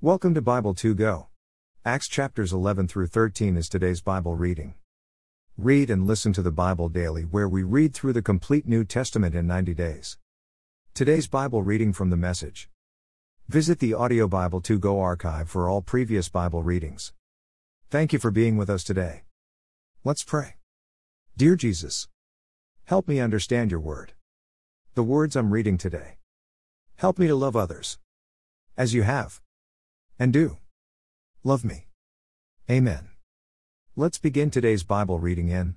Welcome to Bible 2 Go. Acts chapters 11 through 13 is today's Bible reading. Read and listen to the Bible daily, where we read through the complete New Testament in 90 days. Today's Bible reading from the message. Visit the Audio Bible 2 Go archive for all previous Bible readings. Thank you for being with us today. Let's pray. Dear Jesus, help me understand your word. The words I'm reading today. Help me to love others. As you have. And do. Love me. Amen. Let's begin today's Bible reading in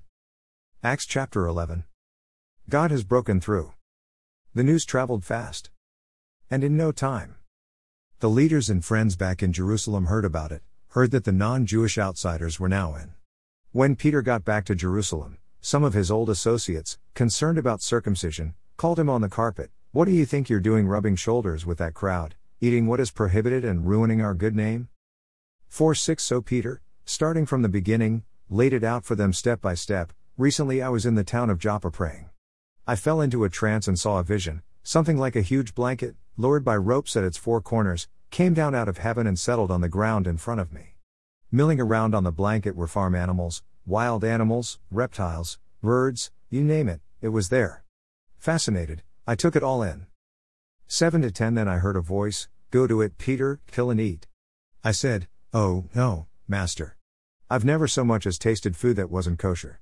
Acts chapter 11. God has broken through. The news traveled fast. And in no time. The leaders and friends back in Jerusalem heard about it, heard that the non Jewish outsiders were now in. When Peter got back to Jerusalem, some of his old associates, concerned about circumcision, called him on the carpet. What do you think you're doing rubbing shoulders with that crowd, eating what is prohibited and ruining our good name? 4 6 So Peter, starting from the beginning, laid it out for them step by step. Recently I was in the town of Joppa praying. I fell into a trance and saw a vision, something like a huge blanket, lowered by ropes at its four corners, came down out of heaven and settled on the ground in front of me. Milling around on the blanket were farm animals, wild animals, reptiles, birds, you name it, it was there. Fascinated, I took it all in. 7 to 10 Then I heard a voice Go to it, Peter, kill and eat. I said, Oh, no, Master. I've never so much as tasted food that wasn't kosher.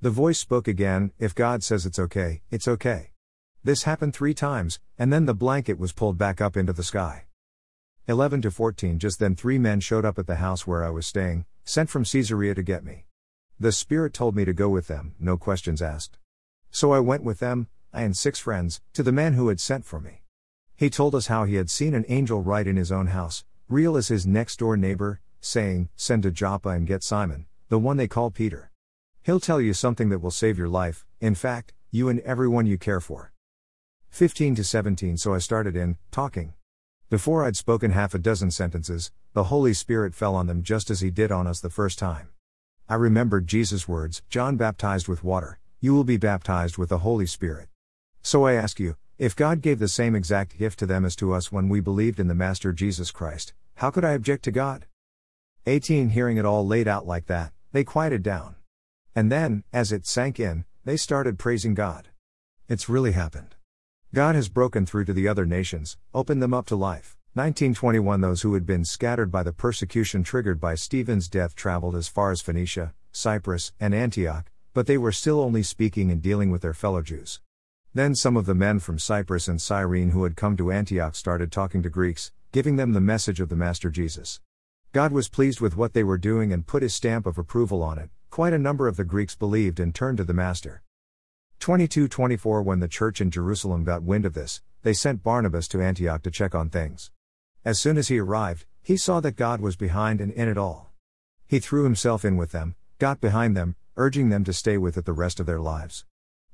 The voice spoke again If God says it's okay, it's okay. This happened three times, and then the blanket was pulled back up into the sky. 11 to 14 Just then three men showed up at the house where I was staying, sent from Caesarea to get me. The Spirit told me to go with them, no questions asked. So I went with them, I and six friends, to the man who had sent for me. He told us how he had seen an angel right in his own house, real as his next door neighbor, saying, Send to Joppa and get Simon, the one they call Peter. He'll tell you something that will save your life, in fact, you and everyone you care for. 15 to 17 So I started in, talking. Before I'd spoken half a dozen sentences, the Holy Spirit fell on them just as He did on us the first time. I remembered Jesus' words John baptized with water, you will be baptized with the Holy Spirit. So I ask you, if God gave the same exact gift to them as to us when we believed in the Master Jesus Christ, how could I object to God? 18 Hearing it all laid out like that, they quieted down. And then, as it sank in, they started praising God. It's really happened. God has broken through to the other nations, opened them up to life. 1921 Those who had been scattered by the persecution triggered by Stephen's death traveled as far as Phoenicia, Cyprus, and Antioch, but they were still only speaking and dealing with their fellow Jews. Then some of the men from Cyprus and Cyrene who had come to Antioch started talking to Greeks, giving them the message of the Master Jesus. God was pleased with what they were doing and put his stamp of approval on it. Quite a number of the Greeks believed and turned to the Master. 22-24 When the church in Jerusalem got wind of this, they sent Barnabas to Antioch to check on things. As soon as he arrived, he saw that God was behind and in it all. He threw himself in with them, got behind them, urging them to stay with it the rest of their lives.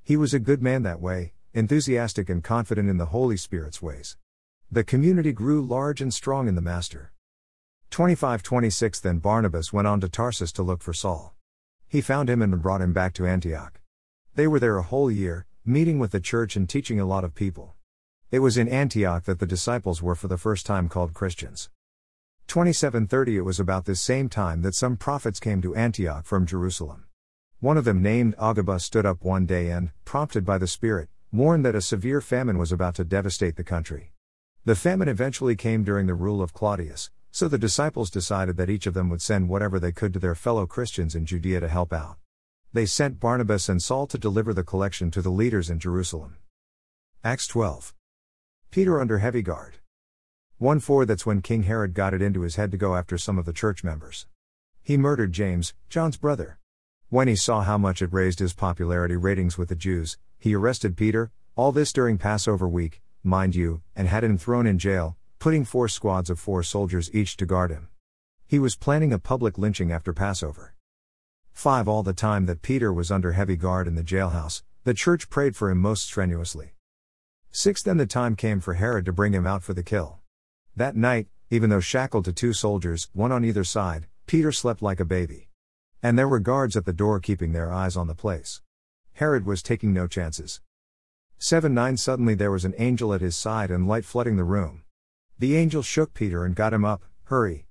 He was a good man that way, enthusiastic and confident in the Holy Spirit's ways. The community grew large and strong in the Master. 25 26 Then Barnabas went on to Tarsus to look for Saul. He found him and brought him back to Antioch. They were there a whole year, meeting with the church and teaching a lot of people. It was in Antioch that the disciples were for the first time called Christians. 2730 It was about this same time that some prophets came to Antioch from Jerusalem. One of them, named Agabus, stood up one day and, prompted by the Spirit, warned that a severe famine was about to devastate the country. The famine eventually came during the rule of Claudius, so the disciples decided that each of them would send whatever they could to their fellow Christians in Judea to help out. They sent Barnabas and Saul to deliver the collection to the leaders in Jerusalem. Acts 12. Peter under heavy guard. 1 4 That's when King Herod got it into his head to go after some of the church members. He murdered James, John's brother. When he saw how much it raised his popularity ratings with the Jews, he arrested Peter, all this during Passover week, mind you, and had him thrown in jail, putting four squads of four soldiers each to guard him. He was planning a public lynching after Passover. 5 All the time that Peter was under heavy guard in the jailhouse, the church prayed for him most strenuously. 6 Then the time came for Herod to bring him out for the kill. That night, even though shackled to two soldiers, one on either side, Peter slept like a baby. And there were guards at the door keeping their eyes on the place. Herod was taking no chances. 7 9 Suddenly there was an angel at his side and light flooding the room. The angel shook Peter and got him up, hurry.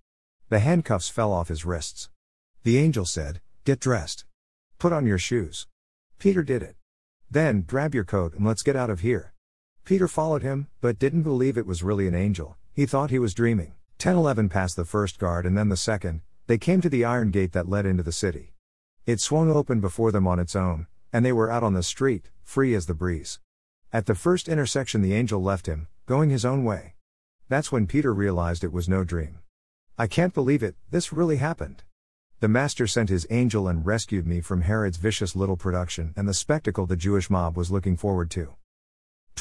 The handcuffs fell off his wrists. The angel said, Get dressed. Put on your shoes. Peter did it. Then, grab your coat and let's get out of here. Peter followed him, but didn't believe it was really an angel, he thought he was dreaming. 1011 passed the first guard and then the second, they came to the iron gate that led into the city. It swung open before them on its own, and they were out on the street, free as the breeze. At the first intersection, the angel left him, going his own way. That's when Peter realized it was no dream. I can't believe it, this really happened. The Master sent his angel and rescued me from Herod's vicious little production and the spectacle the Jewish mob was looking forward to.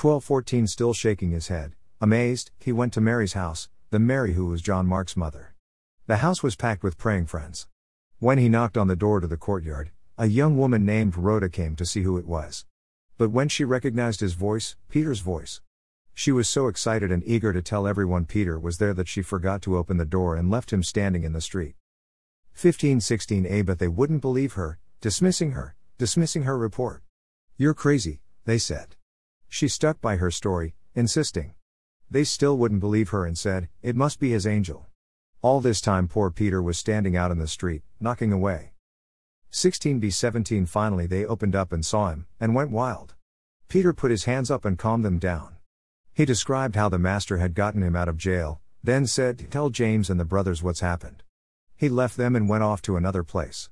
1214 Still shaking his head, amazed, he went to Mary's house, the Mary who was John Mark's mother. The house was packed with praying friends. When he knocked on the door to the courtyard, a young woman named Rhoda came to see who it was. But when she recognized his voice, Peter's voice, she was so excited and eager to tell everyone Peter was there that she forgot to open the door and left him standing in the street. 1516a eh, But they wouldn't believe her, dismissing her, dismissing her report. You're crazy, they said. She stuck by her story, insisting. They still wouldn't believe her and said, It must be his angel. All this time, poor Peter was standing out in the street, knocking away. 16b 17 Finally, they opened up and saw him, and went wild. Peter put his hands up and calmed them down. He described how the master had gotten him out of jail, then said, Tell James and the brothers what's happened. He left them and went off to another place.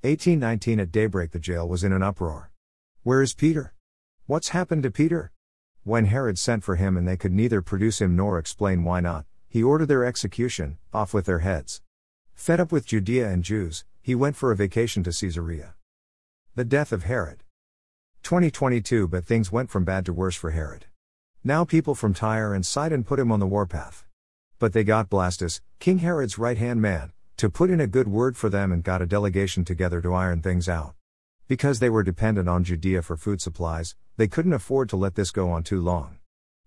1819 At daybreak, the jail was in an uproar. Where is Peter? What's happened to Peter? When Herod sent for him and they could neither produce him nor explain why not, he ordered their execution, off with their heads. Fed up with Judea and Jews, he went for a vacation to Caesarea. The death of Herod. 2022 But things went from bad to worse for Herod. Now people from Tyre and Sidon put him on the warpath. But they got Blastus, King Herod's right hand man, to put in a good word for them and got a delegation together to iron things out. Because they were dependent on Judea for food supplies, they couldn't afford to let this go on too long.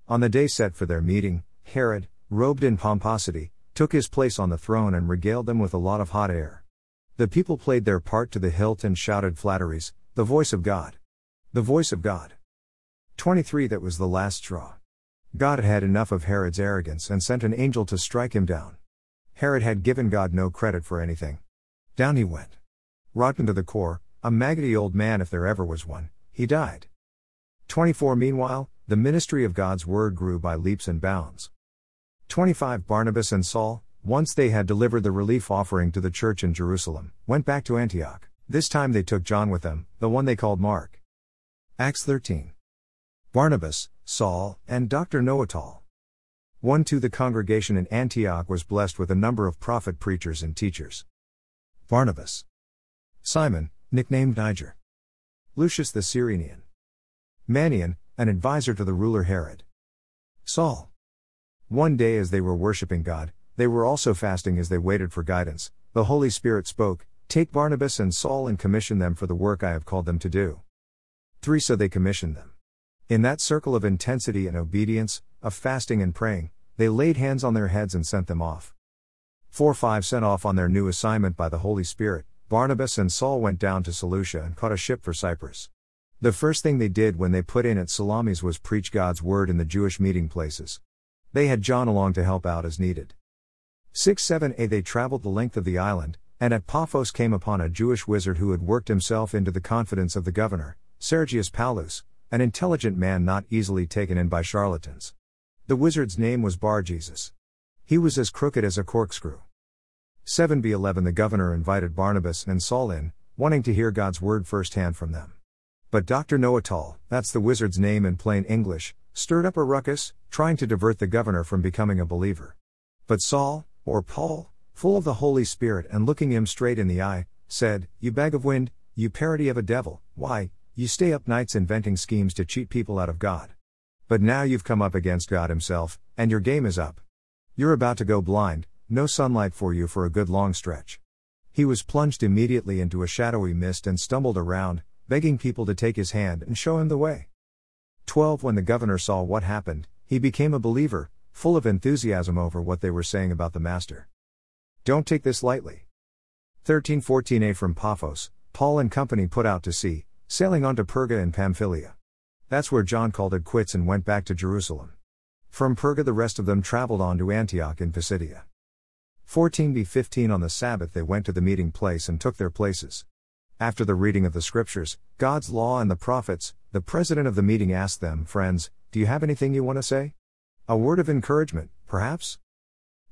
On the day set for their meeting, Herod, robed in pomposity, took his place on the throne and regaled them with a lot of hot air. The people played their part to the hilt and shouted flatteries, the voice of God. The voice of God. 23 That was the last straw. God had enough of Herod's arrogance and sent an angel to strike him down. Herod had given God no credit for anything. Down he went. Rotten to the core, a maggoty old man if there ever was one, he died. 24 Meanwhile, the ministry of God's word grew by leaps and bounds. 25 Barnabas and Saul, once they had delivered the relief offering to the church in Jerusalem, went back to Antioch. This time they took John with them, the one they called Mark. Acts 13. Barnabas, Saul, and Dr. Know-It-All. 1 2 The congregation in Antioch was blessed with a number of prophet preachers and teachers. Barnabas. Simon, nicknamed Niger. Lucius the Cyrenian. Manaen, an advisor to the ruler Herod. Saul. One day as they were worshiping God, they were also fasting as they waited for guidance. The Holy Spirit spoke, Take Barnabas and Saul and commission them for the work I have called them to do. 3 So they commissioned them. In that circle of intensity and obedience, of fasting and praying, they laid hands on their heads and sent them off. 4 5 Sent off on their new assignment by the Holy Spirit, Barnabas and Saul went down to Seleucia and caught a ship for Cyprus. The first thing they did when they put in at Salamis was preach God's word in the Jewish meeting places. They had John along to help out as needed. 6 7a They traveled the length of the island, and at Paphos came upon a Jewish wizard who had worked himself into the confidence of the governor, Sergius Paulus, an intelligent man not easily taken in by charlatans. The wizard's name was Bar Jesus. He was as crooked as a corkscrew. 7b11 The governor invited Barnabas and Saul in, wanting to hear God's word firsthand from them. But Dr. Know-It-All, that's the wizard's name in plain English, stirred up a ruckus, trying to divert the governor from becoming a believer. But Saul, or Paul, full of the Holy Spirit and looking him straight in the eye, said, You bag of wind, you parody of a devil, why, you stay up nights inventing schemes to cheat people out of God. But now you've come up against God Himself, and your game is up. You're about to go blind, no sunlight for you for a good long stretch. He was plunged immediately into a shadowy mist and stumbled around, begging people to take his hand and show him the way. 12 When the governor saw what happened, he became a believer, full of enthusiasm over what they were saying about the Master. Don't take this lightly. 1314a From Paphos, Paul and company put out to sea, sailing on to Perga in Pamphylia. That's where John called it quits and went back to Jerusalem. From Perga, the rest of them traveled on to Antioch in Pisidia. 14b 15 On the Sabbath they went to the meeting place and took their places. After the reading of the scriptures, God's law and the prophets, the president of the meeting asked them, Friends, do you have anything you want to say? A word of encouragement, perhaps?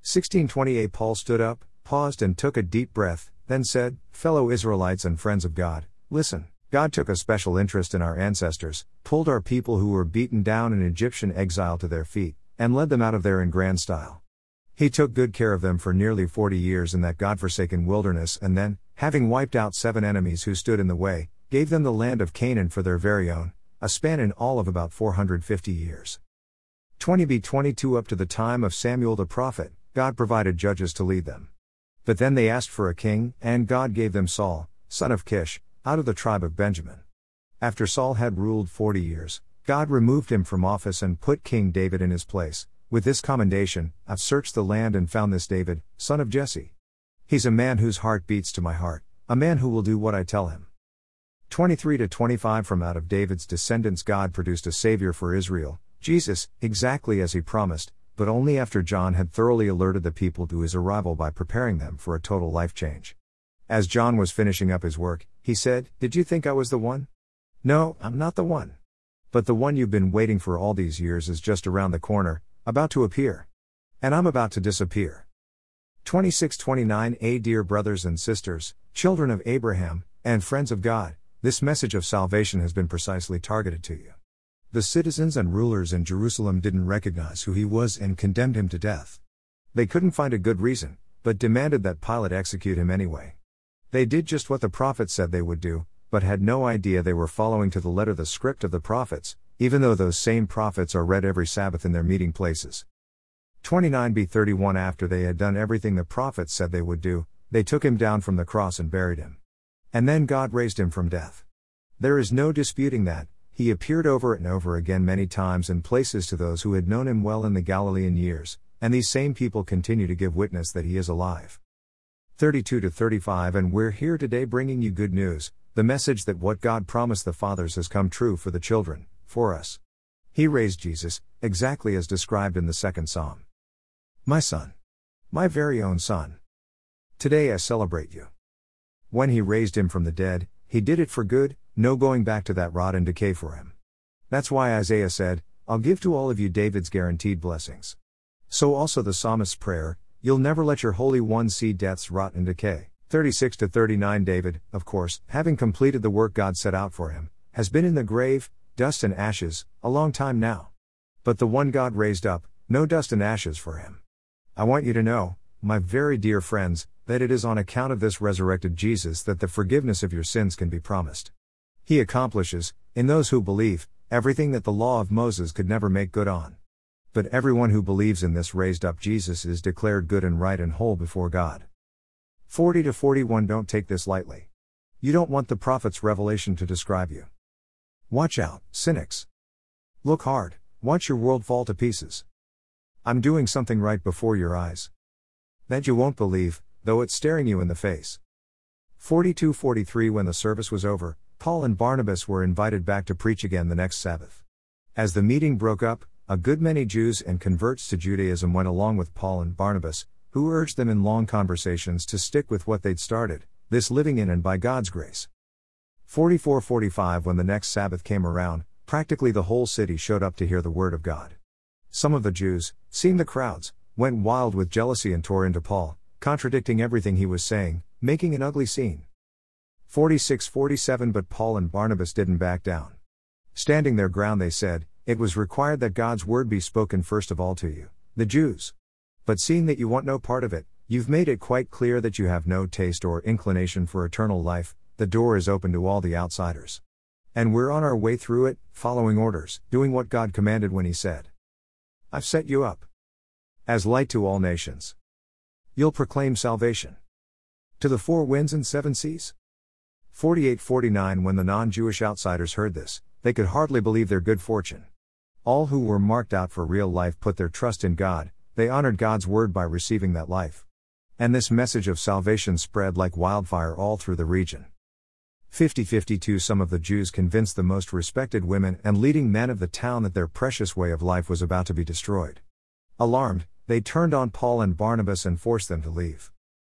1628 Paul stood up, paused, and took a deep breath, then said, Fellow Israelites and friends of God, listen. God took a special interest in our ancestors, pulled our people who were beaten down in Egyptian exile to their feet, and led them out of there in grand style. He took good care of them for nearly 40 years in that God-forsaken wilderness and then, having wiped out seven enemies who stood in the way, gave them the land of Canaan for their very own, a span in all of about 450 years. 20b 22 Up to the time of Samuel the prophet, God provided judges to lead them. But then they asked for a king, and God gave them Saul, son of Kish, out of the tribe of Benjamin. After Saul had ruled 40 years, God removed him from office and put King David in his place, with this commendation I've searched the land and found this David, son of Jesse. He's a man whose heart beats to my heart, a man who will do what I tell him. 23 to 25 From out of David's descendants, God produced a Savior for Israel, Jesus, exactly as he promised, but only after John had thoroughly alerted the people to his arrival by preparing them for a total life change. As John was finishing up his work, he said, Did you think I was the one? No, I'm not the one. But the one you've been waiting for all these years is just around the corner, about to appear. And I'm about to disappear. 2629 A Dear brothers and sisters, children of Abraham, and friends of God, this message of salvation has been precisely targeted to you. The citizens and rulers in Jerusalem didn't recognize who he was and condemned him to death. They couldn't find a good reason, but demanded that Pilate execute him anyway. They did just what the prophets said they would do, but had no idea they were following to the letter the script of the prophets, even though those same prophets are read every Sabbath in their meeting places. 29b 31 After they had done everything the prophets said they would do, they took him down from the cross and buried him. And then God raised him from death. There is no disputing that, he appeared over and over again many times in places to those who had known him well in the Galilean years, and these same people continue to give witness that he is alive. 32 to 35 And we're here today bringing you good news, the message that what God promised the fathers has come true for the children, for us. He raised Jesus, exactly as described in the second psalm. My son. My very own son. Today I celebrate you. When he raised him from the dead, he did it for good, no going back to that rot and decay for him. That's why Isaiah said, I'll give to all of you David's guaranteed blessings. So also the psalmist's prayer, You'll never let your Holy One see death's rot and decay. 36 to 39 David, of course, having completed the work God set out for him, has been in the grave, dust and ashes, a long time now. But the one God raised up, no dust and ashes for him. I want you to know, my very dear friends, that it is on account of this resurrected Jesus that the forgiveness of your sins can be promised. He accomplishes, in those who believe, everything that the law of Moses could never make good on. But everyone who believes in this raised up Jesus is declared good and right and whole before God. 40 to 41 Don't take this lightly. You don't want the prophet's revelation to describe you. Watch out, cynics. Look hard, watch your world fall to pieces. I'm doing something right before your eyes. That you won't believe, though it's staring you in the face. 42 43 When the service was over, Paul and Barnabas were invited back to preach again the next Sabbath. As the meeting broke up, a good many Jews and converts to Judaism went along with Paul and Barnabas, who urged them in long conversations to stick with what they'd started, this living in and by God's grace. 4445 When the next Sabbath came around, practically the whole city showed up to hear the word of God. Some of the Jews, seeing the crowds, went wild with jealousy and tore into Paul, contradicting everything he was saying, making an ugly scene. 4647 But Paul and Barnabas didn't back down. Standing their ground, they said, It was required that God's word be spoken first of all to you, the Jews. But seeing that you want no part of it, you've made it quite clear that you have no taste or inclination for eternal life, the door is open to all the outsiders. And we're on our way through it, following orders, doing what God commanded when He said, I've set you up as light to all nations. You'll proclaim salvation to the four winds and seven seas. 4849 When the non Jewish outsiders heard this, they could hardly believe their good fortune. All who were marked out for real life put their trust in God, they honored God's word by receiving that life. And this message of salvation spread like wildfire all through the region. 5052 Some of the Jews convinced the most respected women and leading men of the town that their precious way of life was about to be destroyed. Alarmed, They turned on Paul and Barnabas and forced them to leave.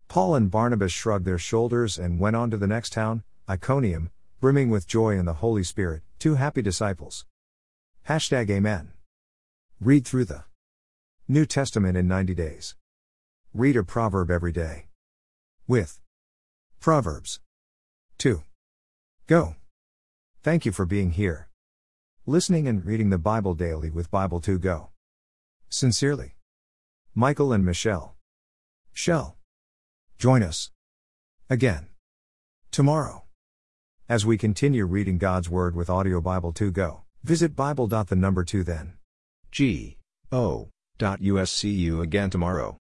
Paul and Barnabas shrugged their shoulders and went on to the next town, Iconium, brimming with joy in the Holy Spirit, two happy disciples. Hashtag Amen. Read through the New Testament in 90 days. Read a proverb every day. With Proverbs 2. Go. Thank you for being here. Listening and reading the Bible daily with Bible 2 Go. Sincerely. Michael and Michelle. Shell. Join us. Again. Tomorrow. As we continue reading God's Word with Audio Bible 2 Go, visit Bible. The number 2 then. G. O. Dot U. S. See you again tomorrow.